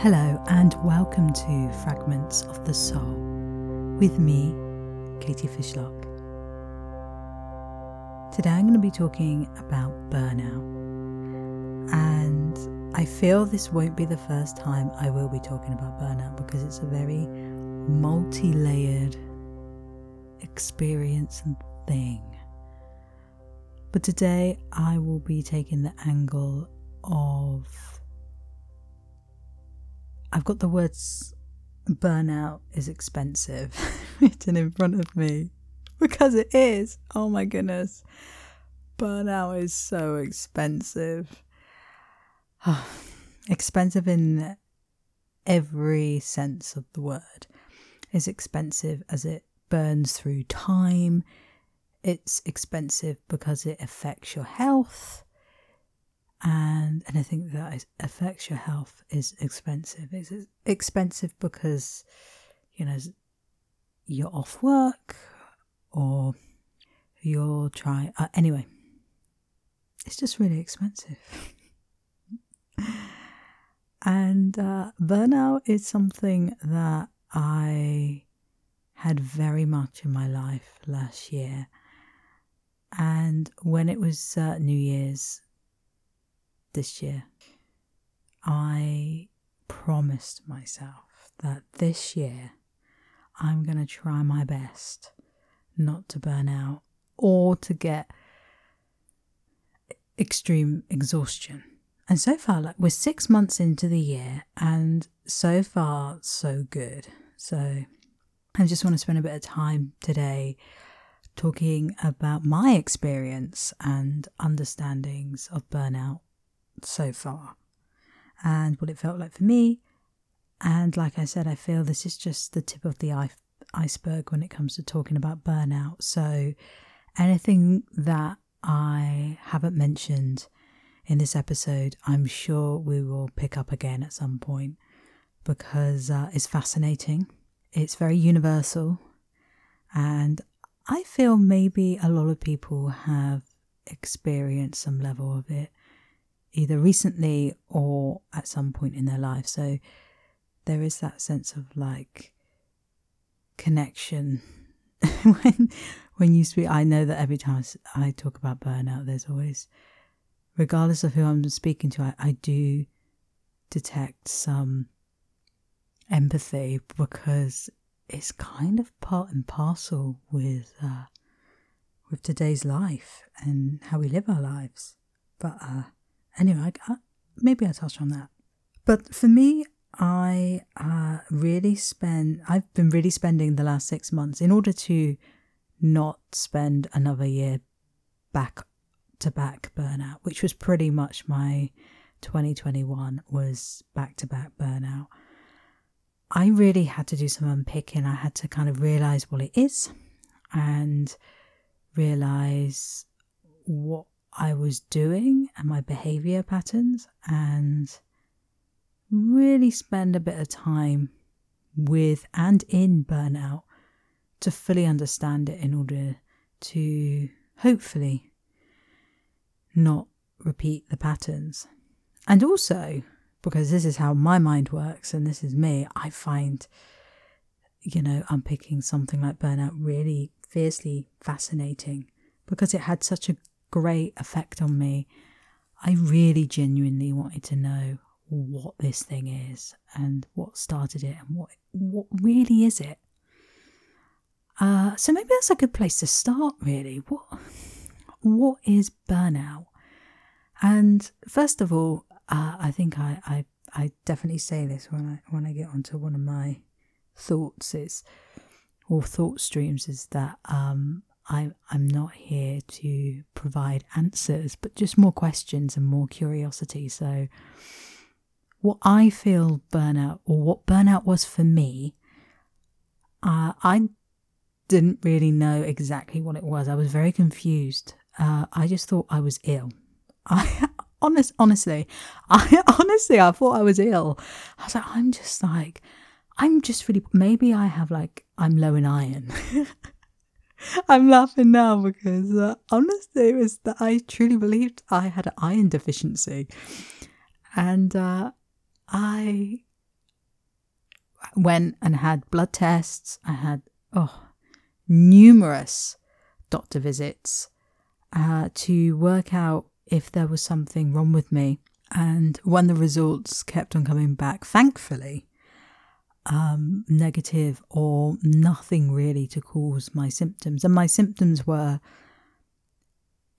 Hello, and welcome to Fragments of the Soul with me, Katie Fishlock. Today I'm going to be talking about burnout, and I feel this won't be the first time I will be talking about burnout because it's a very multi layered experience and thing. But today I will be taking the angle of I've got the words burnout is expensive written in front of me because it is. Oh my goodness. Burnout is so expensive. expensive in every sense of the word. It's expensive as it burns through time. It's expensive because it affects your health and anything that affects your health is expensive. It's expensive because you know you're off work or you're trying. Uh, anyway, it's just really expensive. and uh, burnout is something that I had very much in my life last year. And when it was uh, New Year's, this year, I promised myself that this year I'm going to try my best not to burn out or to get extreme exhaustion. And so far, like we're six months into the year, and so far, so good. So I just want to spend a bit of time today talking about my experience and understandings of burnout so far and what it felt like for me. And like I said, I feel this is just the tip of the iceberg when it comes to talking about burnout. So anything that I haven't mentioned in this episode, I'm sure we will pick up again at some point because uh, it's fascinating. It's very universal. And I feel maybe a lot of people have experienced some level of it either recently or at some point in their life. So there is that sense of like connection when when you speak. I know that every time I talk about burnout, there's always, regardless of who I'm speaking to, I, I do detect some empathy because it's kind of part and parcel with uh, with today's life and how we live our lives. But uh, anyway, I, maybe I touched on that. But for me, I uh, really spend, I've been really spending the last six months in order to not spend another year back to back burnout, which was pretty much my 2021 was back to back burnout. I really had to do some unpicking. I had to kind of realize what it is and realize what I was doing and my behavior patterns, and really spend a bit of time with and in burnout to fully understand it in order to hopefully not repeat the patterns. And also, because this is how my mind works and this is me, I find, you know, unpicking something like burnout really fiercely fascinating because it had such a great effect on me. I really genuinely wanted to know what this thing is and what started it and what what really is it. Uh, so maybe that's a good place to start. Really, what what is burnout? And first of all, uh, I think I, I I definitely say this when I when I get onto one of my thoughts is or thought streams is that um, I, I'm not here to provide answers, but just more questions and more curiosity. So, what I feel burnout, or what burnout was for me, uh, I didn't really know exactly what it was. I was very confused. Uh, I just thought I was ill. I honest, honestly, I honestly I thought I was ill. I was like, I'm just like, I'm just really maybe I have like I'm low in iron. I'm laughing now because uh, honestly, it was that I truly believed I had an iron deficiency, and uh, I went and had blood tests. I had, oh, numerous doctor visits uh, to work out if there was something wrong with me. And when the results kept on coming back, thankfully, um, negative or nothing really to cause my symptoms. And my symptoms were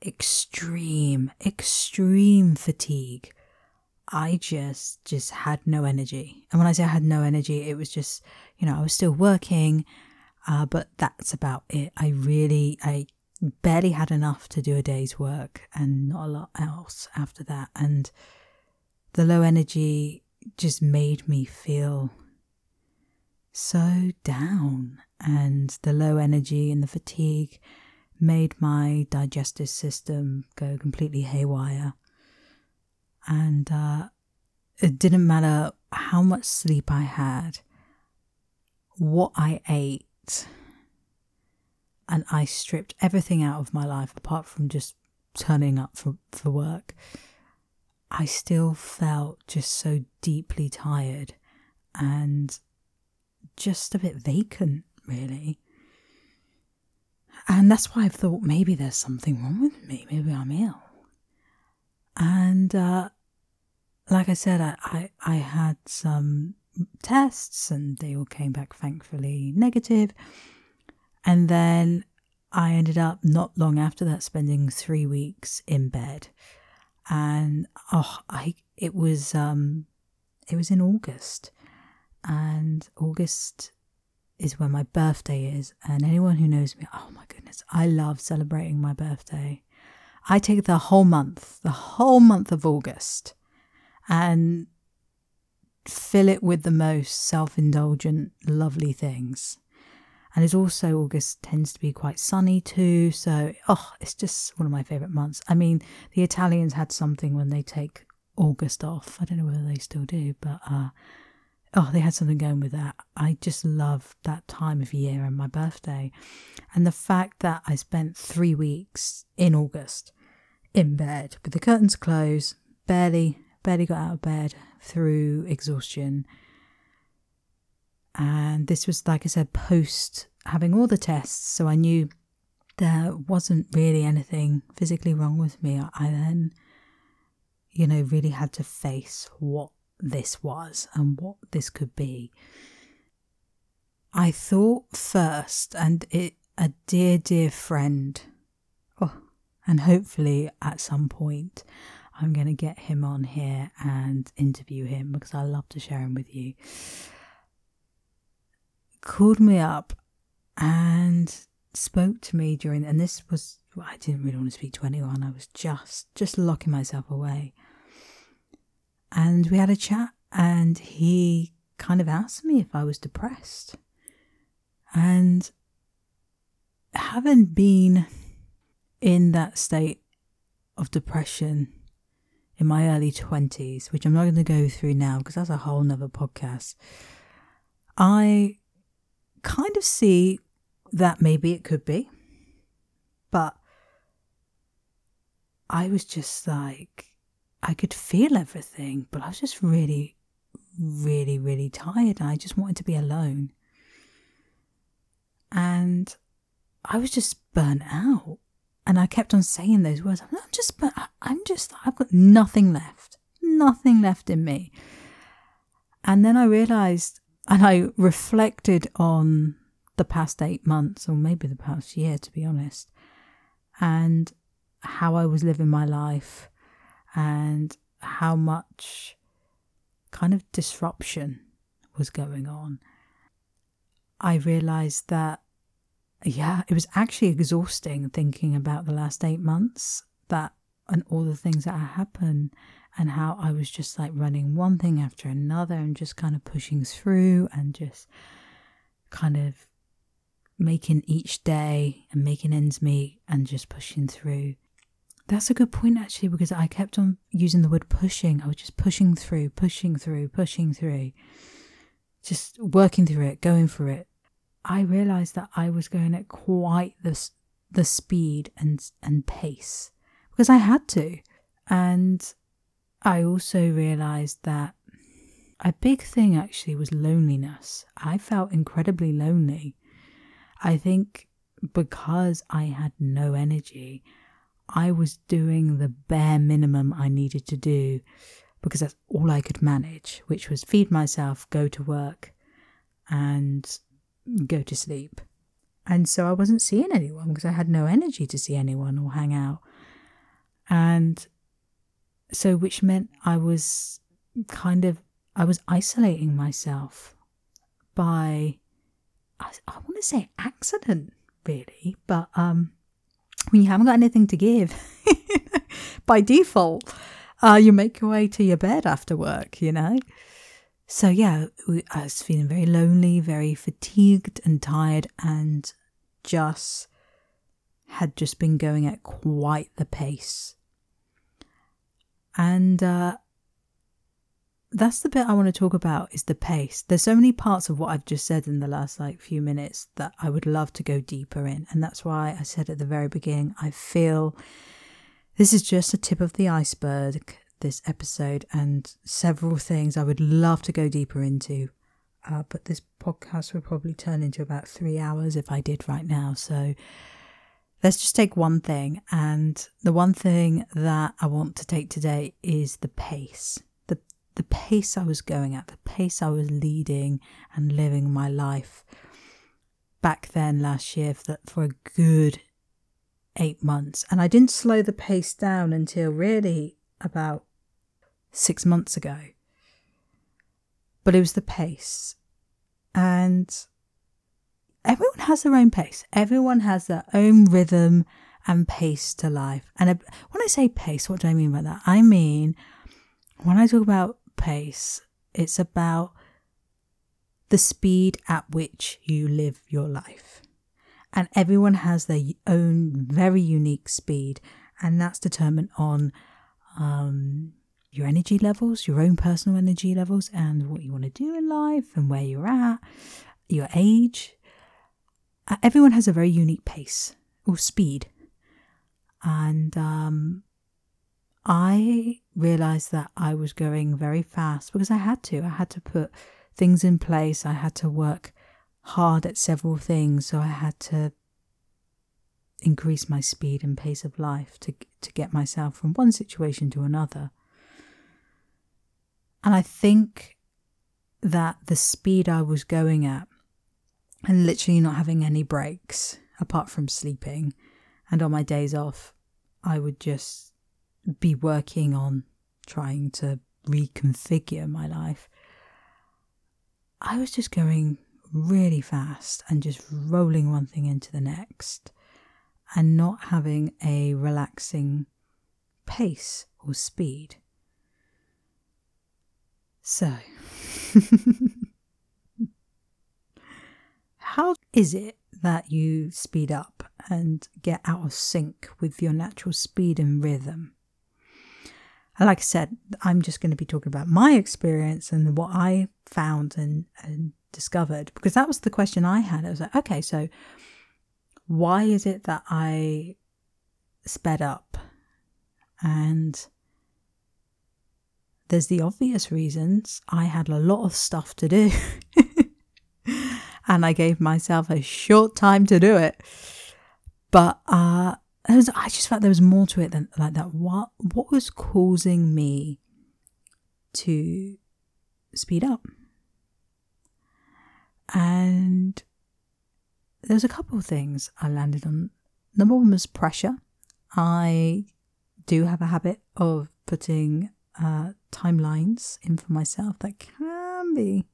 extreme, extreme fatigue. I just just had no energy. And when I say I had no energy, it was just, you know, I was still working, uh, but that's about it. I really I barely had enough to do a day's work and not a lot else after that. And the low energy just made me feel so down. And the low energy and the fatigue made my digestive system go completely haywire. And uh, it didn't matter how much sleep I had, what I ate, and I stripped everything out of my life apart from just turning up for, for work. I still felt just so deeply tired and just a bit vacant, really. And that's why I've thought maybe there's something wrong with me. Maybe I'm ill. And uh, like I said, I, I, I had some tests and they all came back thankfully negative. And then I ended up not long after that spending three weeks in bed. And oh, I it was um it was in August. And August is when my birthday is. And anyone who knows me, oh my goodness, I love celebrating my birthday. I take the whole month, the whole month of August, and fill it with the most self indulgent, lovely things. And it's also August tends to be quite sunny too. So, oh, it's just one of my favorite months. I mean, the Italians had something when they take August off. I don't know whether they still do, but uh, oh, they had something going with that. I just love that time of year and my birthday. And the fact that I spent three weeks in August in bed with the curtains closed, barely, barely got out of bed through exhaustion. And this was, like I said, post having all the tests. So I knew there wasn't really anything physically wrong with me. I then, you know, really had to face what this was and what this could be. I thought first, and it, a dear, dear friend, oh, and hopefully at some point I'm going to get him on here and interview him because I love to share him with you. Called me up and spoke to me during, and this was, I didn't really want to speak to anyone. I was just, just locking myself away. And we had a chat, and he kind of asked me if I was depressed. And having been in that state of depression in my early 20s, which I'm not going to go through now because that's a whole nother podcast, I kind of see that maybe it could be. But I was just like, I could feel everything, but I was just really, really, really tired. And I just wanted to be alone. And I was just burnt out. And I kept on saying those words. I'm just, I'm just, I've got nothing left, nothing left in me. And then I realized, and I reflected on the past eight months, or maybe the past year, to be honest, and how I was living my life and how much kind of disruption was going on, I realized that, yeah, it was actually exhausting thinking about the last eight months that and all the things that happened and how I was just like running one thing after another and just kind of pushing through and just kind of making each day and making ends meet and just pushing through. That's a good point actually, because I kept on using the word pushing. I was just pushing through, pushing through, pushing through, just working through it, going for it. I realized that I was going at quite the, the speed and, and pace because I had to. And I also realized that a big thing actually was loneliness. I felt incredibly lonely. I think because I had no energy, I was doing the bare minimum I needed to do because that's all I could manage, which was feed myself, go to work, and go to sleep. And so I wasn't seeing anyone because I had no energy to see anyone or hang out. And so, which meant I was kind of, I was isolating myself by, I, I want to say accident, really, but um, when you haven't got anything to give, by default, uh, you make your way to your bed after work, you know? So, yeah, I was feeling very lonely, very fatigued and tired, and just had just been going at quite the pace. And uh, that's the bit I want to talk about is the pace. There's so many parts of what I've just said in the last like few minutes that I would love to go deeper in. And that's why I said at the very beginning, I feel this is just a tip of the iceberg this episode and several things I would love to go deeper into. Uh, but this podcast would probably turn into about three hours if I did right now. So let's just take one thing. And the one thing that I want to take today is the pace. The, the pace I was going at, the pace I was leading and living my life back then last year for, for a good eight months. And I didn't slow the pace down until really about six months ago. But it was the pace. And everyone has their own pace. Everyone has their own rhythm and pace to life. And when I say pace, what do I mean by that? I mean, when I talk about pace, it's about the speed at which you live your life. And everyone has their own very unique speed, and that's determined on um, your energy levels, your own personal energy levels, and what you want to do in life and where you're at, your age. Uh, everyone has a very unique pace or speed. And um, I realized that I was going very fast because I had to. I had to put things in place, I had to work hard at several things, so I had to increase my speed and pace of life to to get myself from one situation to another. And I think that the speed I was going at and literally not having any breaks apart from sleeping and on my days off, I would just be working on trying to reconfigure my life. I was just going really fast and just rolling one thing into the next and not having a relaxing pace or speed. So, how is it that you speed up and get out of sync with your natural speed and rhythm? Like I said, I'm just going to be talking about my experience and what I found and, and discovered because that was the question I had. I was like, okay, so why is it that I sped up? And there's the obvious reasons. I had a lot of stuff to do. and I gave myself a short time to do it. But uh, was, I just felt there was more to it than like that. What what was causing me to speed up? And there's a couple of things I landed on. Number one was pressure. I do have a habit of putting uh, timelines in for myself that can be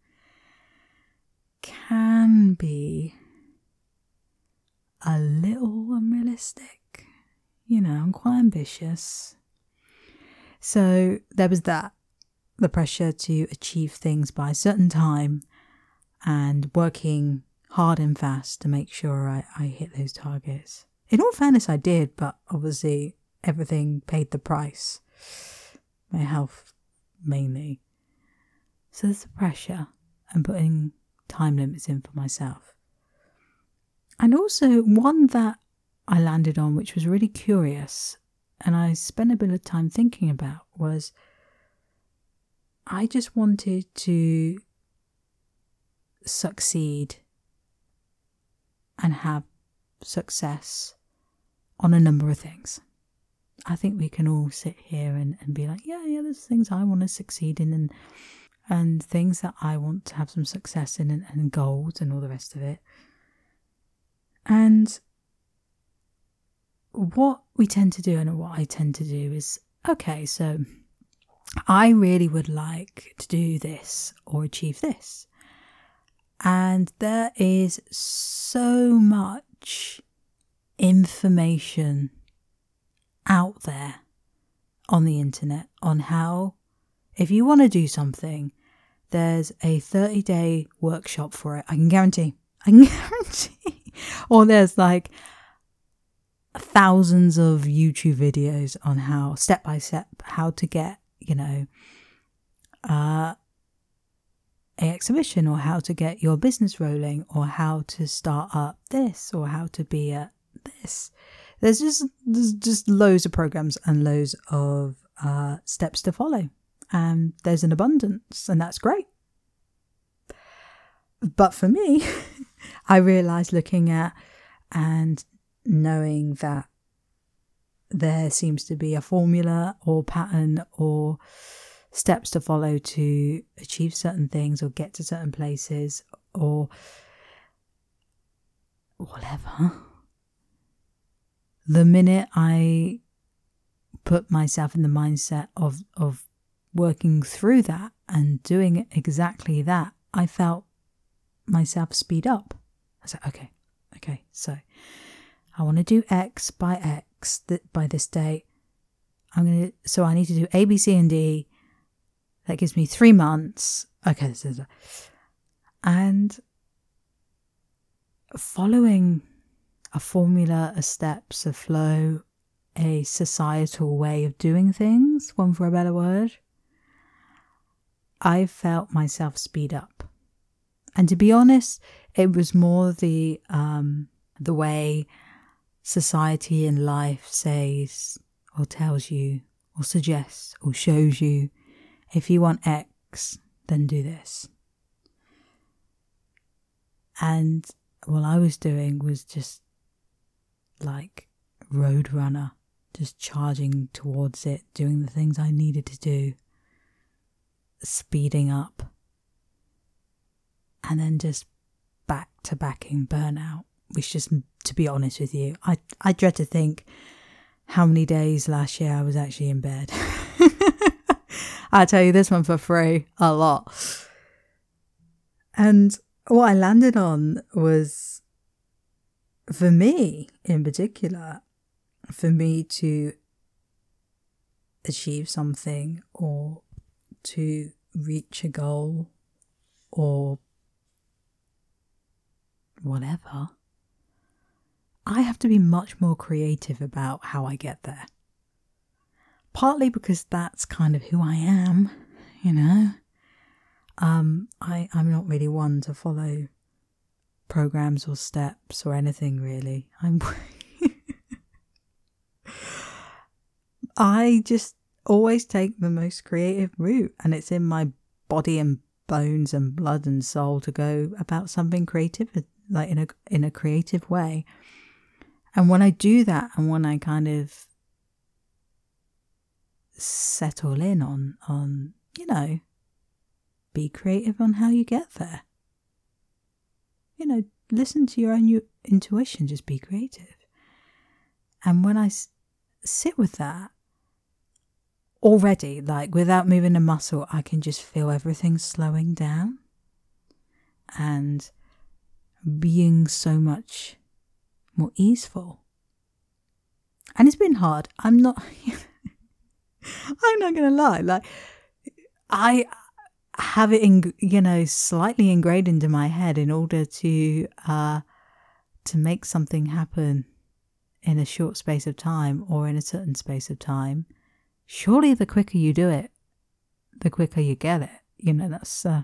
can be a little unrealistic. You know, I'm quite ambitious. So there was that the pressure to achieve things by a certain time and working hard and fast to make sure I, I hit those targets. In all fairness, I did, but obviously everything paid the price my health mainly. So there's the pressure and putting time limits in for myself. And also one that I landed on, which was really curious, and I spent a bit of time thinking about, was I just wanted to succeed and have success on a number of things. I think we can all sit here and, and be like, yeah, yeah, there's things I want to succeed in and and things that I want to have some success in and, and goals and all the rest of it. And what we tend to do and what I tend to do is okay, so I really would like to do this or achieve this. And there is so much information out there on the internet on how, if you want to do something, there's a 30 day workshop for it. I can guarantee. I can guarantee. or there's like thousands of YouTube videos on how, step by step, how to get, you know, uh, a exhibition or how to get your business rolling or how to start up this or how to be at this. There's just there's just loads of programs and loads of uh, steps to follow, and there's an abundance, and that's great. But for me, I realized looking at and knowing that there seems to be a formula or pattern or steps to follow to achieve certain things or get to certain places or whatever. The minute I put myself in the mindset of, of working through that and doing exactly that, I felt myself speed up. I said, okay, okay, so I want to do X by X th- by this date. I'm going to, so I need to do A, B, C, and D that gives me three months. Okay, this is, and following a formula, a steps, a flow, a societal way of doing things, one for a better word, I felt myself speed up. And to be honest, it was more the um, the way society and life says or tells you or suggests or shows you if you want X, then do this. And what I was doing was just like Roadrunner, just charging towards it, doing the things I needed to do, speeding up, and then just back to backing burnout, which just, to be honest with you, I, I dread to think how many days last year I was actually in bed. I tell you this one for free a lot. And what I landed on was for me in particular, for me to achieve something or to reach a goal or whatever, I have to be much more creative about how I get there partly because that's kind of who I am, you know. Um, I, I'm not really one to follow programs or steps or anything really. I'm I just always take the most creative route and it's in my body and bones and blood and soul to go about something creative like in a in a creative way. And when I do that and when I kind of settle in on on you know be creative on how you get there. You know listen to your own intuition just be creative. And when I s- sit with that already like without moving a muscle i can just feel everything slowing down and being so much more easeful and it's been hard i'm not I'm not going to lie. Like, I have it in, you know, slightly ingrained into my head in order to, uh, to make something happen in a short space of time or in a certain space of time. Surely the quicker you do it, the quicker you get it. You know, that's, uh,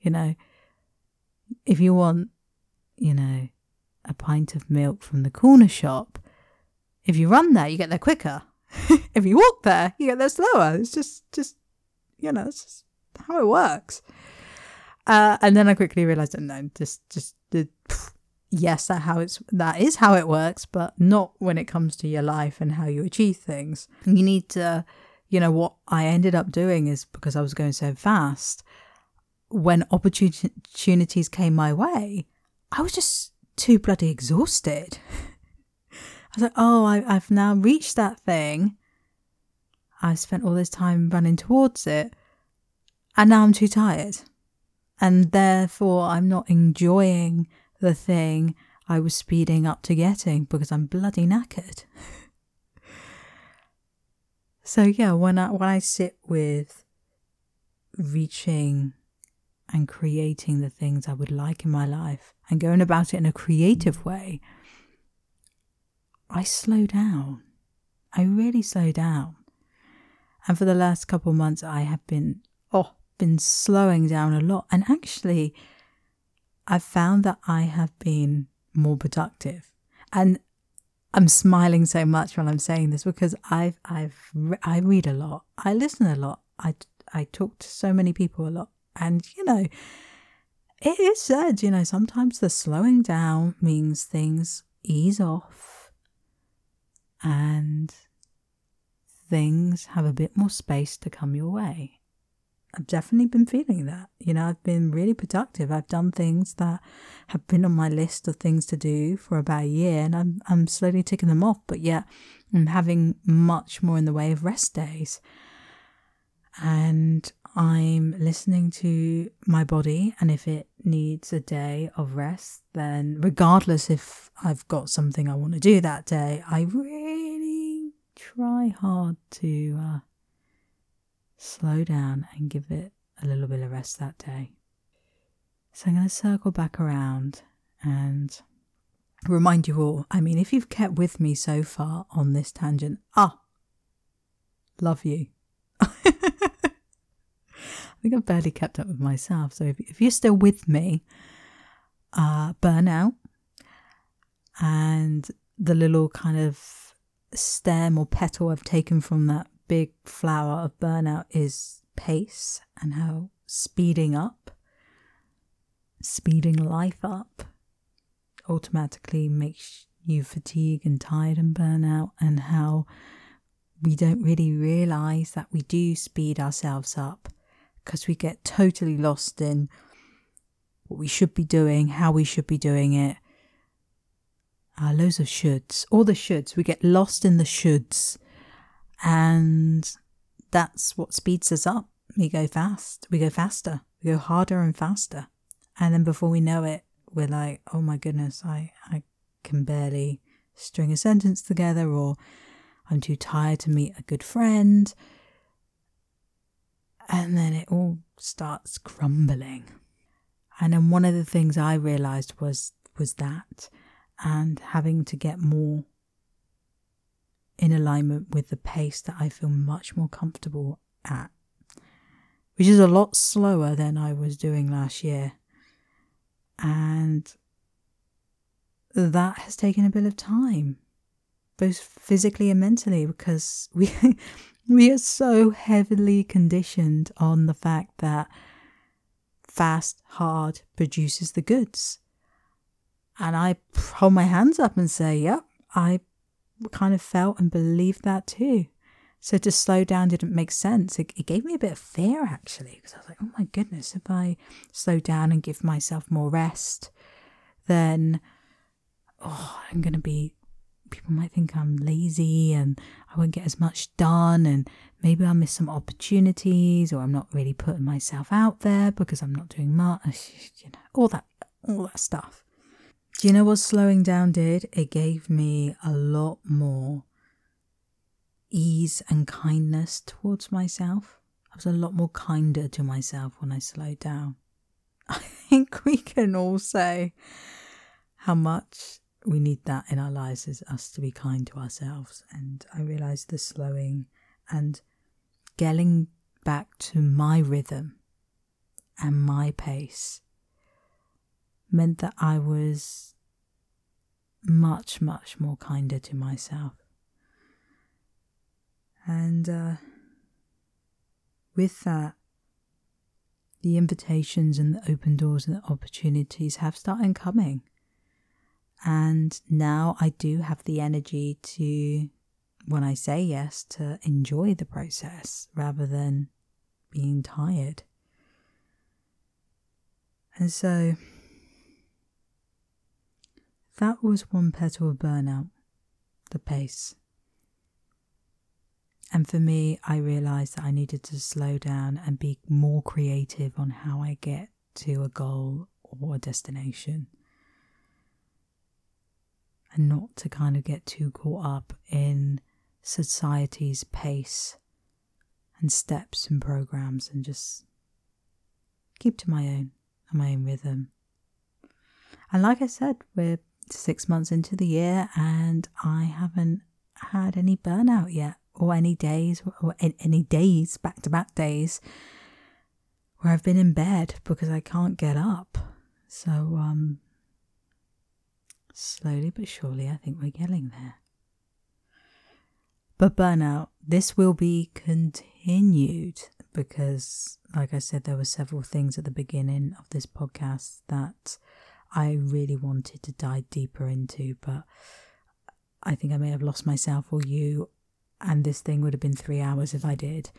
you know, if you want, you know, a pint of milk from the corner shop, if you run there, you get there quicker if you walk there, you get there slower. It's just, just, you know, it's just how it works. Uh, and then I quickly realized that no, just just the yes, that how it's that is how it works, but not when it comes to your life and how you achieve things. You need to, you know, what I ended up doing is because I was going so fast. When opportunities came my way, I was just too bloody exhausted. I was like, oh, I, I've now reached that thing. I've spent all this time running towards it, and now I'm too tired. And therefore, I'm not enjoying the thing I was speeding up to getting because I'm bloody knackered. so yeah, when I when I sit with reaching and creating the things I would like in my life and going about it in a creative way, I slow down. I really slow down. And for the last couple of months I have been oh been slowing down a lot and actually I've found that I have been more productive. And I'm smiling so much while I'm saying this because I've I've I read a lot. I listen a lot. I I talk to so many people a lot. And you know, it is said, you know, sometimes the slowing down means things ease off and things have a bit more space to come your way. I've definitely been feeling that. You know, I've been really productive. I've done things that have been on my list of things to do for about a year and I'm I'm slowly ticking them off, but yet I'm having much more in the way of rest days. And I'm listening to my body and if it needs a day of rest, then regardless if I've got something I want to do that day, I really try hard to uh, slow down and give it a little bit of rest that day. So I'm going to circle back around and remind you all I mean, if you've kept with me so far on this tangent, ah, love you. I think I've barely kept up with myself. So if, if you're still with me, uh, burnout and the little kind of stem or petal I've taken from that big flower of burnout is pace and how speeding up, speeding life up, automatically makes you fatigue and tired and burnout, and how we don't really realize that we do speed ourselves up because we get totally lost in what we should be doing, how we should be doing it. Uh, loads of shoulds, all the shoulds. We get lost in the shoulds and that's what speeds us up. We go fast, we go faster, we go harder and faster. And then before we know it, we're like, oh my goodness, I, I can barely string a sentence together, or I'm too tired to meet a good friend. And then it all starts crumbling. And then one of the things I realized was was that and having to get more in alignment with the pace that I feel much more comfortable at, which is a lot slower than I was doing last year. And that has taken a bit of time, both physically and mentally, because we we are so heavily conditioned on the fact that fast, hard produces the goods. And I hold my hands up and say, yep, I kind of felt and believed that too. So to slow down didn't make sense. It, it gave me a bit of fear actually, because I was like, oh my goodness, if I slow down and give myself more rest, then oh, I'm going to be, people might think I'm lazy and I won't get as much done and maybe I'll miss some opportunities or I'm not really putting myself out there because I'm not doing much, you know, all that, all that stuff. Do you know what slowing down did? It gave me a lot more ease and kindness towards myself. I was a lot more kinder to myself when I slowed down. I think we can all say how much we need that in our lives as us to be kind to ourselves. And I realized the slowing and getting back to my rhythm and my pace meant that I was much, much more kinder to myself. And uh, with that, the invitations and the open doors and the opportunities have started coming. And now I do have the energy to, when I say yes, to enjoy the process rather than being tired. And so that was one petal of burnout, the pace. And for me, I realized that I needed to slow down and be more creative on how I get to a goal or a destination. And not to kind of get too caught up in society's pace and steps and programs and just keep to my own and my own rhythm. And like I said, we're six months into the year and I haven't had any burnout yet or any days or any days back to back days where I've been in bed because I can't get up. So um slowly but surely I think we're getting there. But burnout, this will be continued because like I said there were several things at the beginning of this podcast that I really wanted to dive deeper into, but I think I may have lost myself or you and this thing would have been three hours if I did.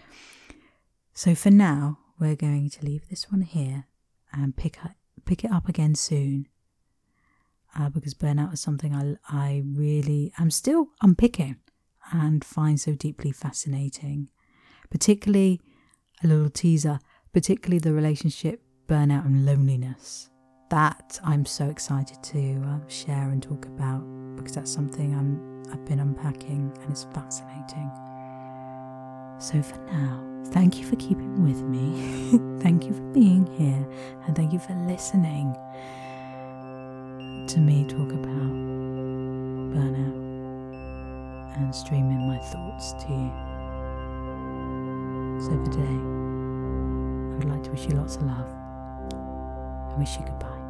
So for now, we're going to leave this one here and pick up, pick it up again soon. Uh, because burnout is something I, I really am still unpicking and find so deeply fascinating. Particularly a little teaser, particularly the relationship burnout and loneliness. That I'm so excited to uh, share and talk about because that's something I'm I've been unpacking and it's fascinating. So for now, thank you for keeping with me. thank you for being here and thank you for listening to me talk about burnout and streaming my thoughts to you. So for today, I would like to wish you lots of love and wish you goodbye.